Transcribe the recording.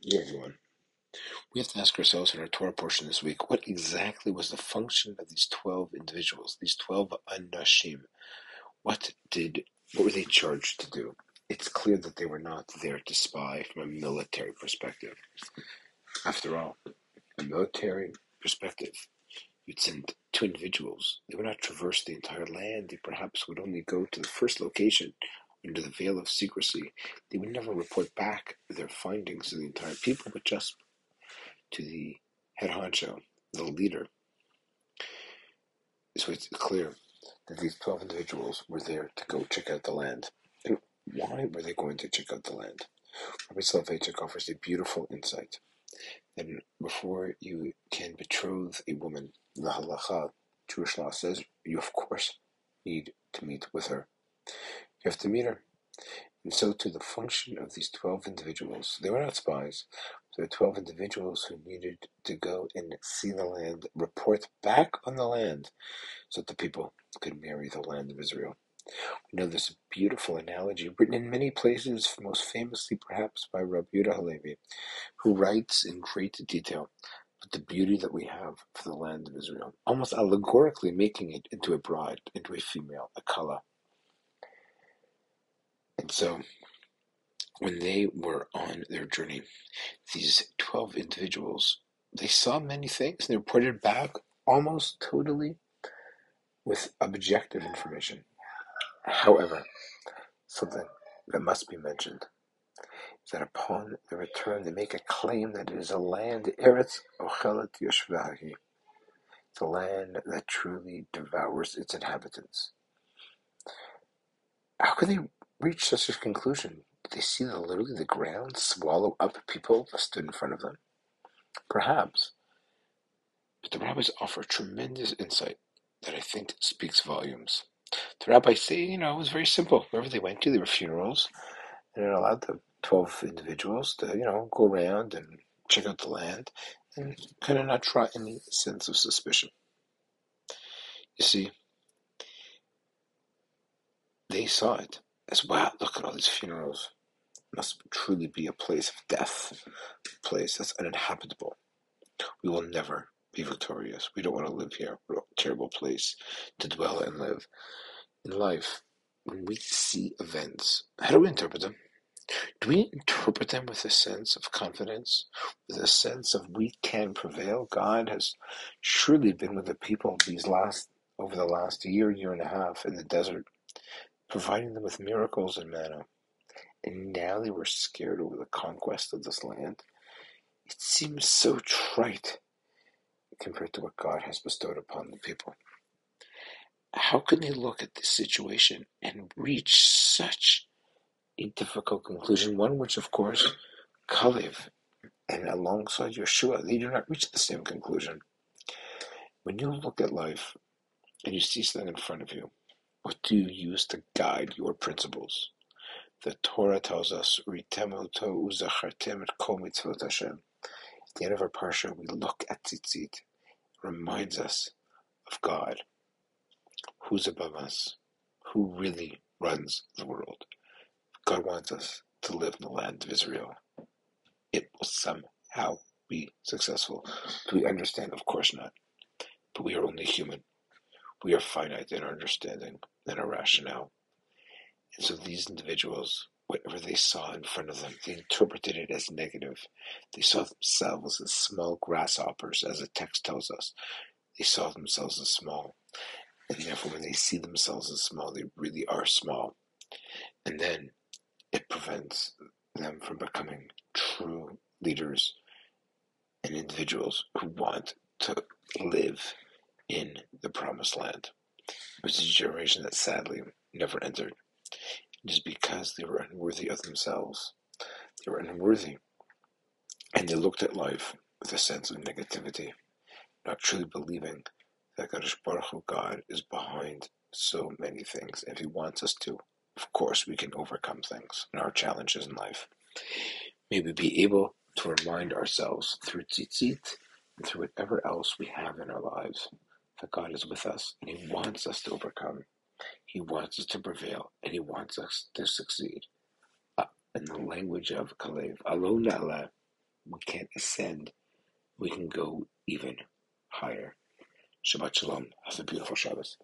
Yeah, everyone. We have to ask ourselves in our Torah portion this week what exactly was the function of these 12 individuals, these 12 anashim? What did, what were they charged to do? It's clear that they were not there to spy from a military perspective. After all, a military perspective, you'd send two individuals. They would not traverse the entire land. They perhaps would only go to the first location under the veil of secrecy. They would never report back their findings to the entire people, but just to the head honcho, the leader. So it's clear that these 12 individuals were there to go check out the land. And why were they going to check out the land? Rabbi Soloveitchik offers a beautiful insight that before you can betroth a woman, the halacha, Jewish law says, you of course need to meet with her. You have to meet her. And so to the function of these 12 individuals, they were not spies, there were 12 individuals who needed to go and see the land, report back on the land, so that the people could marry the land of Israel. We know this beautiful analogy written in many places, most famously perhaps by Rabbi Yehuda Halevi, who writes in great detail about the beauty that we have for the land of Israel, almost allegorically making it into a bride, into a female, a kala. And so when they were on their journey, these 12 individuals, they saw many things and they reported back almost totally with objective information. However, something that must be mentioned is that upon their return, they make a claim that it is a land, Eretz Ochelet Yoshvahi. A land that truly devours its inhabitants. How could they reach such a conclusion? Did they see the, literally the ground swallow up people that stood in front of them? Perhaps. But the rabbis offer tremendous insight that I think speaks volumes. The rabbis say, you know, it was very simple. Wherever they went to, there were funerals, and it allowed the 12 individuals to, you know, go around and check out the land and kind of not try any sense of suspicion. You see, they saw it as wow, look at all these funerals must truly be a place of death, a place that's uninhabitable. We will never be victorious. We don't want to live here. A terrible place to dwell and live. In life, when we see events, how do we interpret them? Do we interpret them with a sense of confidence, with a sense of we can prevail? God has surely been with the people these last over the last year, year and a half in the desert, providing them with miracles and manna and now they were scared over the conquest of this land. It seems so trite compared to what God has bestowed upon the people. How can they look at this situation and reach such a difficult conclusion? One which, of course, Kalev and alongside Yehoshua, they do not reach the same conclusion. When you look at life and you see something in front of you, what do you use to guide your principles? The Torah tells us. At the end of our parsha, we look at tzitzit. It reminds us of God, who's above us, who really runs the world. God wants us to live in the land of Israel. It will somehow be successful. Do we understand? Of course not. But we are only human. We are finite in our understanding and our rationale. And so these individuals, whatever they saw in front of them, they interpreted it as negative. They saw themselves as small grasshoppers, as the text tells us. They saw themselves as small. And therefore, when they see themselves as small, they really are small. And then it prevents them from becoming true leaders and individuals who want to live in the promised land. It was a generation that sadly never entered. It is because they were unworthy of themselves. They were unworthy. And they looked at life with a sense of negativity, not truly believing that God, Baruch Hu, God is behind so many things. If He wants us to, of course, we can overcome things and our challenges in life. May we be able to remind ourselves through tzitzit and through whatever else we have in our lives that God is with us and He wants us to overcome. He wants us to prevail and he wants us to succeed. Uh, in the language of Kalev, Alon we can't ascend, we can go even higher. Shabbat Shalom. Have a beautiful Shabbos.